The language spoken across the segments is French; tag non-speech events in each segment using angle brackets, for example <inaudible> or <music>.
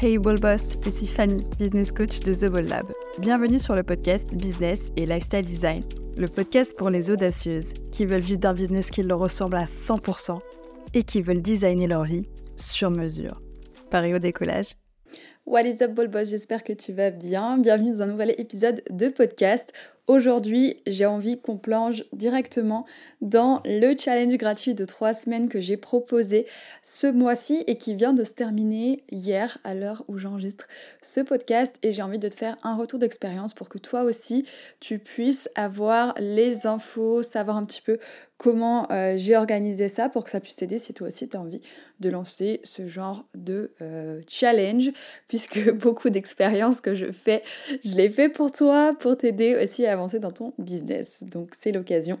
Hey Ball Boss, ici Fanny, business coach de The Ball Lab. Bienvenue sur le podcast Business et Lifestyle Design, le podcast pour les audacieuses qui veulent vivre d'un business qui leur ressemble à 100% et qui veulent designer leur vie sur mesure. Paris au décollage What is up, Ball Boss? J'espère que tu vas bien. Bienvenue dans un nouvel épisode de podcast Aujourd'hui, j'ai envie qu'on plonge directement dans le challenge gratuit de trois semaines que j'ai proposé ce mois-ci et qui vient de se terminer hier à l'heure où j'enregistre ce podcast. Et j'ai envie de te faire un retour d'expérience pour que toi aussi, tu puisses avoir les infos, savoir un petit peu comment euh, j'ai organisé ça pour que ça puisse t'aider si toi aussi tu as envie de lancer ce genre de euh, challenge puisque <laughs> beaucoup d'expériences que je fais, je les fais pour toi, pour t'aider aussi à avancer dans ton business. Donc c'est l'occasion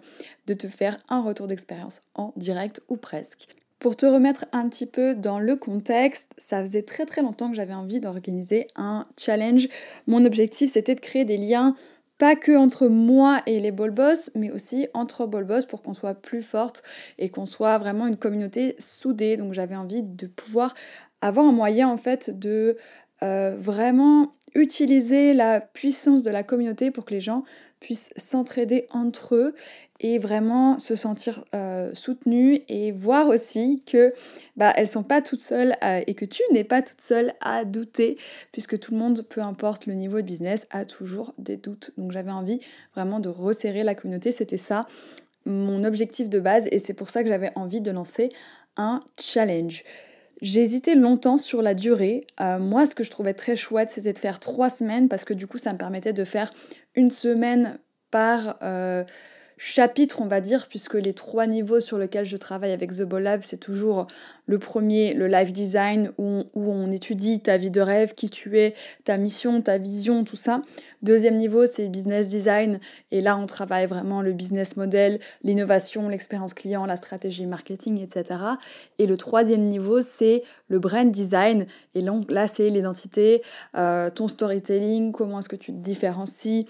de te faire un retour d'expérience en direct ou presque. Pour te remettre un petit peu dans le contexte, ça faisait très très longtemps que j'avais envie d'organiser un challenge. Mon objectif c'était de créer des liens pas que entre moi et les ball boss, mais aussi entre ball boss pour qu'on soit plus forte et qu'on soit vraiment une communauté soudée. Donc j'avais envie de pouvoir avoir un moyen en fait de euh, vraiment utiliser la puissance de la communauté pour que les gens puissent s'entraider entre eux et vraiment se sentir euh, soutenus et voir aussi que bah, elles sont pas toutes seules et que tu n'es pas toute seule à douter puisque tout le monde, peu importe le niveau de business, a toujours des doutes. Donc j'avais envie vraiment de resserrer la communauté, c'était ça mon objectif de base et c'est pour ça que j'avais envie de lancer un challenge. J'ai hésité longtemps sur la durée. Euh, moi, ce que je trouvais très chouette, c'était de faire trois semaines parce que du coup, ça me permettait de faire une semaine par, euh, chapitres, on va dire, puisque les trois niveaux sur lesquels je travaille avec The Ball Lab, c'est toujours le premier, le life design, où on, étudie ta vie de rêve, qui tu es, ta mission, ta vision, tout ça. Deuxième niveau, c'est business design, et là, on travaille vraiment le business model, l'innovation, l'expérience client, la stratégie marketing, etc. Et le troisième niveau, c'est le brand design, et là, c'est l'identité, euh, ton storytelling, comment est-ce que tu te différencies,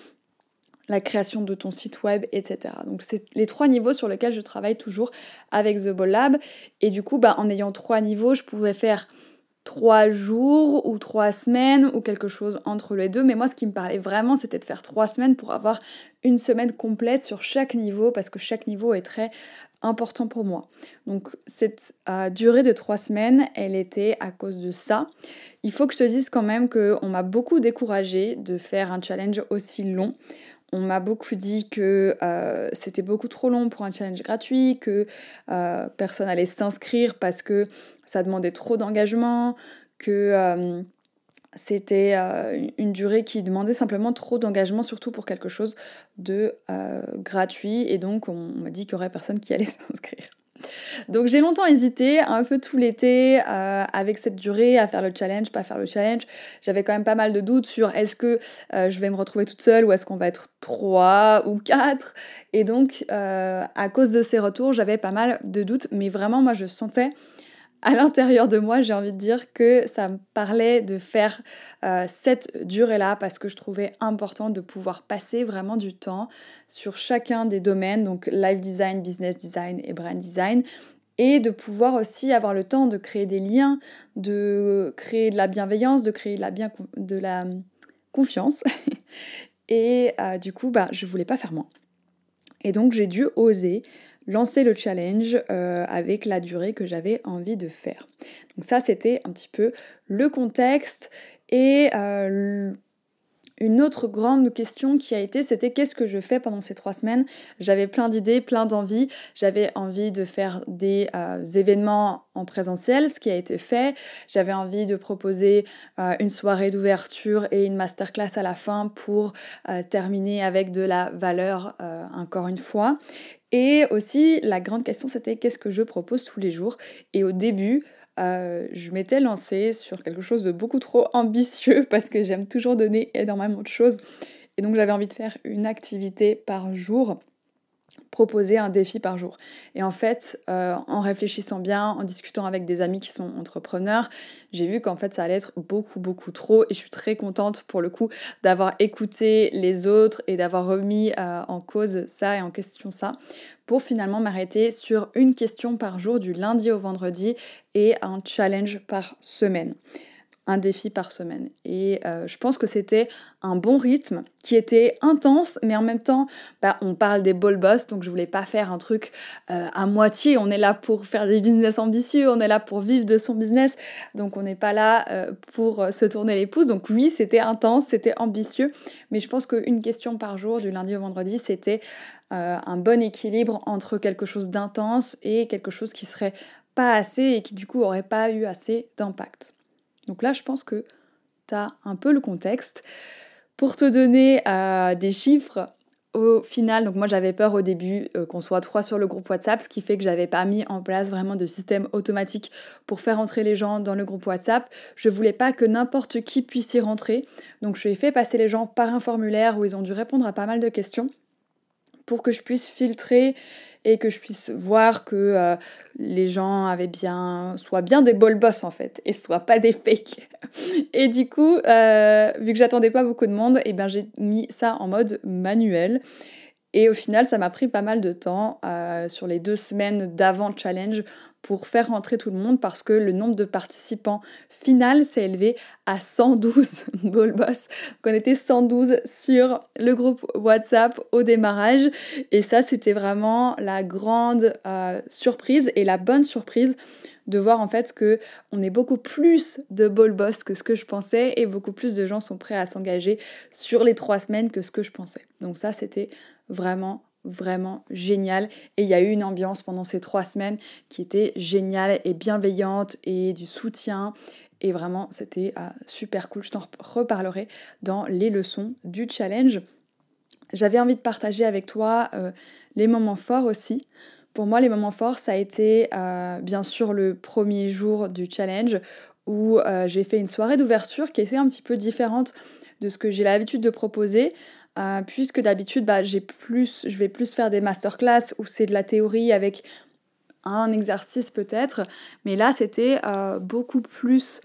la création de ton site web, etc. Donc c'est les trois niveaux sur lesquels je travaille toujours avec The Ball Lab. Et du coup, bah, en ayant trois niveaux, je pouvais faire trois jours ou trois semaines ou quelque chose entre les deux. Mais moi, ce qui me parlait vraiment, c'était de faire trois semaines pour avoir une semaine complète sur chaque niveau parce que chaque niveau est très important pour moi. Donc cette euh, durée de trois semaines, elle était à cause de ça. Il faut que je te dise quand même qu'on m'a beaucoup découragée de faire un challenge aussi long. On m'a beaucoup dit que euh, c'était beaucoup trop long pour un challenge gratuit, que euh, personne n'allait s'inscrire parce que ça demandait trop d'engagement, que euh, c'était une durée qui demandait simplement trop d'engagement, surtout pour quelque chose de gratuit. Et donc on m'a dit qu'il n'y aurait personne qui allait <laughs> s'inscrire. Donc j'ai longtemps hésité, un peu tout l'été, euh, avec cette durée, à faire le challenge, pas faire le challenge. J'avais quand même pas mal de doutes sur est-ce que euh, je vais me retrouver toute seule ou est-ce qu'on va être trois ou quatre? Et donc euh, à cause de ces retours, j'avais pas mal de doutes, mais vraiment moi je sentais à l'intérieur de moi, j'ai envie de dire que ça me parlait de faire euh, cette durée-là parce que je trouvais important de pouvoir passer vraiment du temps sur chacun des domaines, donc live design, business design et brand design, et de pouvoir aussi avoir le temps de créer des liens, de créer de la bienveillance, de créer de la, la confiance. <laughs> et euh, du coup, bah, je voulais pas faire moins. Et donc j'ai dû oser lancer le challenge euh, avec la durée que j'avais envie de faire. Donc ça, c'était un petit peu le contexte et euh, une autre grande question qui a été, c'était qu'est-ce que je fais pendant ces trois semaines? J'avais plein d'idées, plein d'envies. J'avais envie de faire des euh, événements en présentiel, ce qui a été fait. J'avais envie de proposer une soirée d'ouverture et une masterclass à la fin pour terminer avec de la valeur, encore une fois. Et aussi, la grande question, c'était qu'est-ce que je propose tous les jours? Et au début, euh, je m'étais lancée sur quelque chose de beaucoup trop ambitieux <laughs> parce que j'aime toujours donner énormément de choses. Et donc j'avais envie de faire une activité par jour proposer un défi par jour. Et en fait, euh, en réfléchissant bien, en discutant avec des amis qui sont entrepreneurs, j'ai vu qu'en fait ça allait être beaucoup beaucoup trop et je suis très contente pour le coup d'avoir écouté les autres et d'avoir remis euh, en cause ça et en question ça pour finalement m'arrêter sur une question par jour du lundi au vendredi et un challenge par semaine. Un défi par semaine. Et euh, je pense que c'était un bon rythme qui était intense, mais en même temps, bah, on parle des ball boss, donc je voulais pas faire un truc euh, à moitié. On est là pour faire des business ambitieux, on est là pour vivre de son business, donc on n'est pas là euh, pour se tourner les pouces. Donc oui, c'était intense, c'était ambitieux, mais je pense qu'une question par jour, du lundi au vendredi, c'était un bon équilibre entre quelque chose d'intense et quelque chose qui serait pas assez et qui du coup aurait pas eu assez d'impact. Donc là, je pense que tu as un peu le contexte. Pour te donner euh, des chiffres, au final, donc moi j'avais peur au début euh, qu'on soit trois sur le groupe WhatsApp, ce qui fait que j'avais pas mis en place vraiment de système automatique pour faire entrer les gens dans le groupe WhatsApp. Je voulais pas que n'importe qui puisse y rentrer, donc je ai fait passer les gens par un formulaire où ils ont dû répondre à pas mal de questions pour que je puisse filtrer et que je puisse voir que euh, les gens avaient bien, soient bien des bol boss en fait, et soient pas des fakes. <laughs> Et du coup, euh, vu que j'attendais pas beaucoup de monde, et eh ben j'ai mis ça en mode manuel. Et au final, ça m'a pris pas mal de temps euh, sur les deux semaines d'avant challenge pour faire rentrer tout le monde parce que le nombre de participants final s'est élevé à 112 <laughs> ball boss. Donc on était 112 sur le groupe WhatsApp au démarrage et ça c'était vraiment la grande euh, surprise et la bonne surprise de voir en fait que on est beaucoup plus de ball boss que ce que je pensais et beaucoup plus de gens sont prêts à s'engager sur les trois semaines que ce que je pensais. Donc ça c'était vraiment vraiment génial. Et il y a eu une ambiance pendant ces trois semaines qui était géniale et bienveillante et du soutien. Et vraiment c'était euh, super cool. Je t'en reparlerai dans les leçons du challenge. J'avais envie de partager avec toi euh, les moments forts aussi. Pour moi les moments forts ça a été euh, bien sûr le premier jour du challenge où j'ai fait une soirée d'ouverture qui était un petit peu différente de ce que j'ai l'habitude de proposer euh, puisque d'habitude, bah, je vais plus faire des masterclass où c'est de la théorie avec un exercice peut-être, mais là c'était euh, beaucoup plus,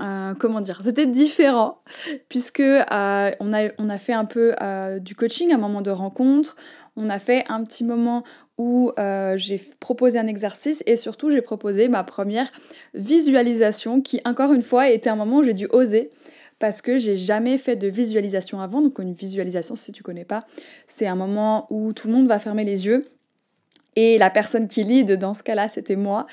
euh, comment dire, c'était différent, <laughs> puisque on a, on, a, fait un peu du coaching, un moment de rencontre, on a fait un petit moment où j'ai proposé un exercice et surtout j'ai proposé ma première visualisation qui encore une fois était un moment où j'ai dû oser parce que j'ai jamais fait de visualisation avant. Donc une visualisation, si tu connais pas, c'est un moment où tout le monde va fermer les yeux et la personne qui lead, dans ce cas-là, c'était moi,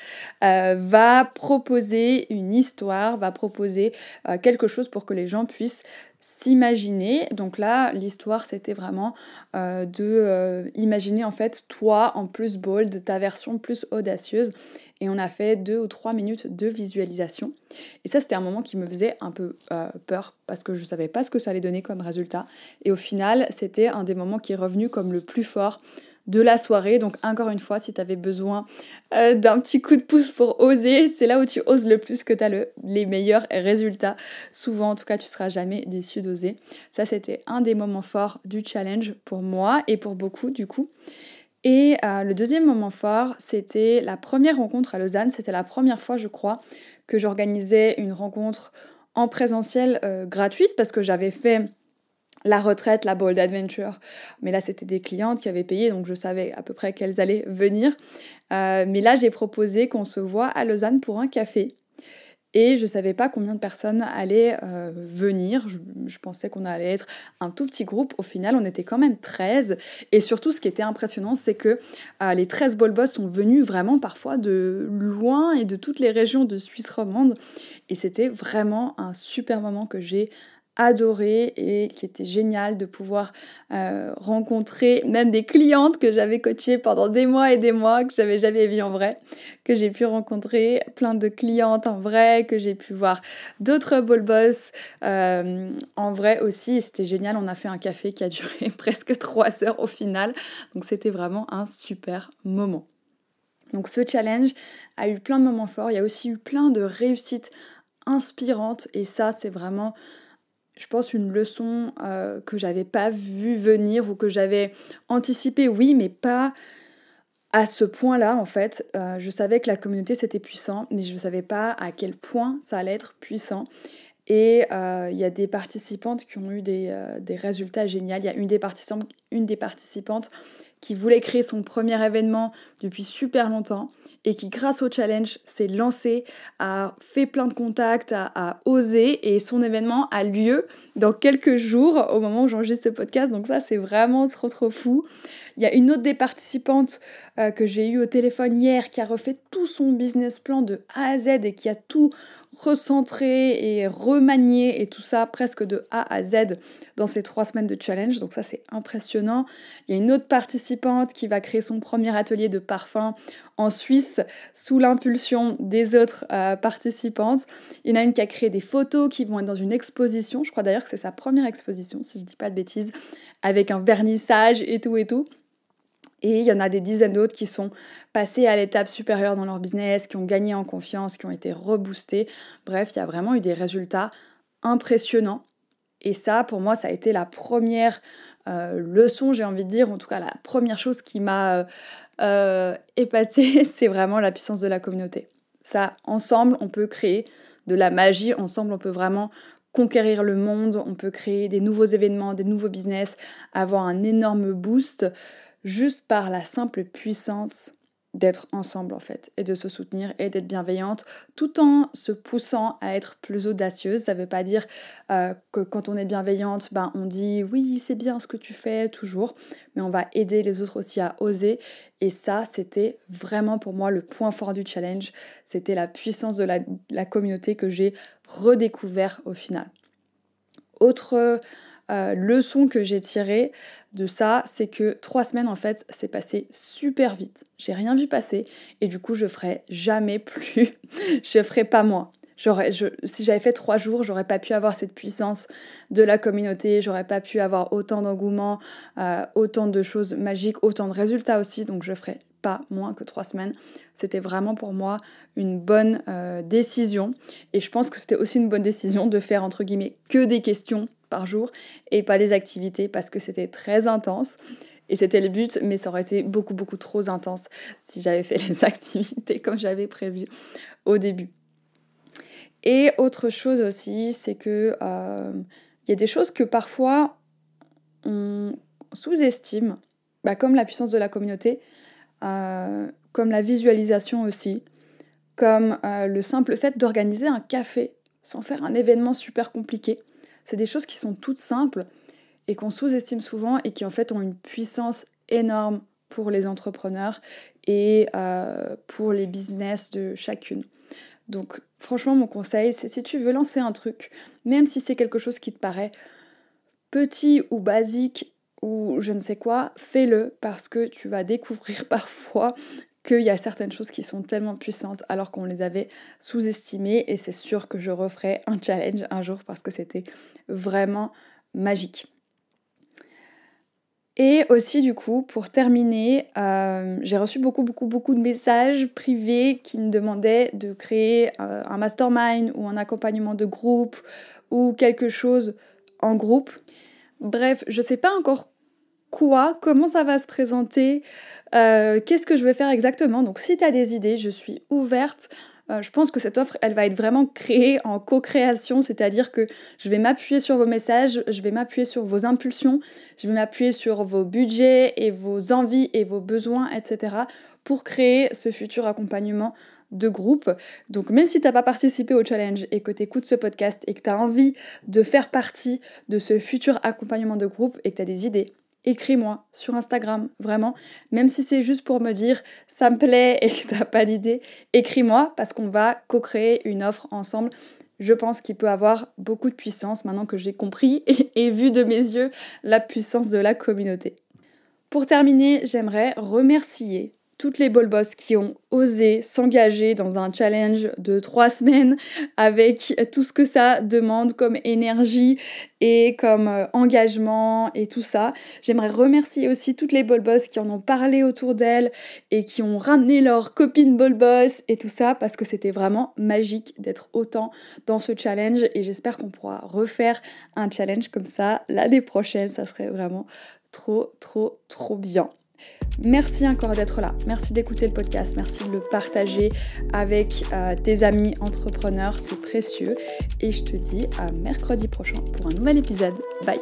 euh, va proposer une histoire, va proposer euh, quelque chose pour que les gens puissent s'imaginer. Donc là, l'histoire, c'était vraiment euh, de imaginer en fait toi en plus bold, ta version plus audacieuse et on a fait deux ou trois minutes de visualisation. Et ça, c'était un moment qui me faisait un peu euh, peur parce que je ne savais pas ce que ça allait donner comme résultat. Et au final, c'était un des moments qui est revenu comme le plus fort de la soirée. Donc encore une fois, si tu avais besoin euh, d'un petit coup de pouce pour oser, c'est là où tu oses le plus que tu as le, les meilleurs résultats. Souvent, en tout cas, tu seras jamais déçu d'oser. Ça, c'était un des moments forts du challenge pour moi et pour beaucoup du coup. Et euh, le deuxième moment fort, c'était la première rencontre à Lausanne. C'était la première fois, je crois, que j'organisais une rencontre en présentiel euh, gratuite parce que j'avais fait la retraite, la Bold Adventure. Mais là, c'était des clientes qui avaient payé, donc je savais à peu près qu'elles allaient venir. Euh, mais là, j'ai proposé qu'on se voit à Lausanne pour un café. Et je ne savais pas combien de personnes allaient euh, venir. Je, pensais qu'on allait être un tout petit groupe. Au final, on était quand même 13. Et surtout, ce qui était impressionnant, c'est que euh, les 13 ball boss sont venus vraiment parfois de loin et de toutes les régions de Suisse romande. Et c'était vraiment un super moment que j'ai adoré et qui était génial de pouvoir euh, rencontrer même des clientes que j'avais coachées pendant des mois et des mois, que j'avais jamais vues en vrai, que j'ai pu rencontrer plein de clientes en vrai, que j'ai pu voir d'autres ball boss euh, en vrai aussi. C'était génial, on a fait un café qui a duré <laughs> presque trois heures au final, donc c'était vraiment un super moment. Donc ce challenge a eu plein de moments forts, il y a aussi eu plein de réussites inspirantes et ça c'est vraiment je pense, une leçon euh, que j'avais pas vu venir ou que j'avais anticipé, oui, mais pas à ce point-là, en fait. Euh, je savais que la communauté, c'était puissant, mais je ne savais pas à quel point ça allait être puissant. Et euh, il y a des participantes qui ont eu des, des résultats géniaux. Il y a une des, participantes, une des participantes qui voulait créer son premier événement depuis super longtemps et qui grâce au challenge s'est lancé, a fait plein de contacts, a, osé et son événement a lieu dans quelques jours au moment où j'enregistre ce podcast. Donc ça c'est vraiment trop trop fou. Il y a une autre des participantes euh, que j'ai eu au téléphone hier qui a refait tout son business plan de A à Z et qui a tout recentré et remanié et tout ça presque de A à Z dans ces trois semaines de challenge. Donc ça c'est impressionnant. Il y a une autre participante qui va créer son premier atelier de parfum en Suisse sous l'impulsion des autres euh, participantes. Il y en a une qui a créé des photos qui vont être dans une exposition. Je crois d'ailleurs que c'est sa première exposition si je dis pas de bêtises avec un vernissage et tout et tout. Et il y en a des dizaines d'autres qui sont passés à l'étape supérieure dans leur business, qui ont gagné en confiance, qui ont été reboostés. Bref, il y a vraiment eu des résultats impressionnants. Et ça, pour moi, ça a été la première euh, leçon, j'ai envie de dire, en tout cas la première chose qui m'a euh, euh épatée, <laughs> c'est vraiment la puissance de la communauté. Ça, ensemble, on peut créer de la magie, ensemble, on peut vraiment conquérir le monde, on peut créer des nouveaux événements, des nouveaux business, avoir un énorme boost juste par la simple puissance d'être ensemble en fait et de se soutenir et d'être bienveillante tout en se poussant à être plus audacieuse. Ça ne veut pas dire euh, que quand on est bienveillante, ben, on dit oui c'est bien ce que tu fais toujours, mais on va aider les autres aussi à oser. Et ça c'était vraiment pour moi le point fort du challenge. C'était la puissance de la, la communauté que j'ai redécouvert au final. Autre euh, leçon que j'ai tirée de ça, c'est que trois semaines en fait, c'est passé super vite. J'ai rien vu passer et du coup, je ferai jamais plus. <laughs> je ferai pas moins. Si j'avais fait trois jours, j'aurais pas pu avoir cette puissance de la communauté, j'aurais pas pu avoir autant d'engouement, euh, autant de choses magiques, autant de résultats aussi. Donc je ferai pas moins que trois semaines. C'était vraiment pour moi une bonne euh, décision. Et je pense que c'était aussi une bonne décision de faire entre guillemets que des questions par jour et pas des activités parce que c'était très intense. Et c'était le but, mais ça aurait été beaucoup, beaucoup trop intense si j'avais fait <laughs> les activités comme j'avais prévu au début. Et autre chose aussi, c'est que euh, il y a des choses que parfois on sous-estime, bah, comme la puissance de la communauté, euh, comme la visualisation aussi, comme euh, le simple fait d'organiser un café sans faire un événement super compliqué. C'est des choses qui sont toutes simples et qu'on sous-estime souvent et qui en fait ont une puissance énorme pour les entrepreneurs et euh, pour les business de chacune. Donc franchement mon conseil c'est si tu veux lancer un truc, même si c'est quelque chose qui te paraît petit ou basique ou je ne sais quoi, fais-le parce que tu vas découvrir <laughs> parfois qu'il y a certaines choses qui sont tellement puissantes alors qu'on les avait sous-estimées et c'est sûr que je referai un challenge un jour parce que c'était vraiment magique. Et aussi du coup, pour terminer, euh, j'ai reçu beaucoup, beaucoup, beaucoup de messages privés qui me demandaient de créer euh, un mastermind ou un accompagnement de groupe ou quelque chose en groupe. Bref, je ne sais pas encore quoi, comment ça va se présenter, euh, qu'est-ce que je vais faire exactement. Donc si tu as des idées, je suis ouverte. Euh, je pense que cette offre, elle va être vraiment créée en co-création, c'est-à-dire que je vais m'appuyer sur vos messages, je vais m'appuyer sur vos impulsions, je vais m'appuyer sur vos budgets et vos envies et vos besoins, etc. pour créer ce futur accompagnement de groupe. Donc même si tu n'as pas participé au challenge et que tu écoutes ce podcast et que tu as envie de faire partie de ce futur accompagnement de groupe et que tu as des idées, écris-moi sur Instagram, vraiment. Même si c'est juste pour me dire ça me plaît et que t'as pas d'idée, écris-moi parce qu'on va co-créer une offre ensemble. Je pense qu'il peut avoir beaucoup de puissance maintenant que j'ai compris <laughs> et, et vu de mes yeux la puissance de la communauté. Pour terminer, j'aimerais remercier toutes les ball boss qui ont osé s'engager dans un challenge de trois semaines avec tout ce que ça demande comme énergie et comme euh, engagement et tout ça. J'aimerais remercier aussi toutes les ball boss qui en ont parlé autour d'elles et qui ont ramené leurs copines ball boss et tout ça parce que c'était vraiment magique d'être autant dans ce challenge et j'espère qu'on pourra refaire un challenge comme ça l'année prochaine. Ça serait vraiment trop, trop, trop bien. Merci encore d'être là. Merci d'écouter le podcast. Merci de le partager avec euh, tes amis entrepreneurs. C'est précieux. Et je te dis à mercredi prochain pour un nouvel épisode. Bye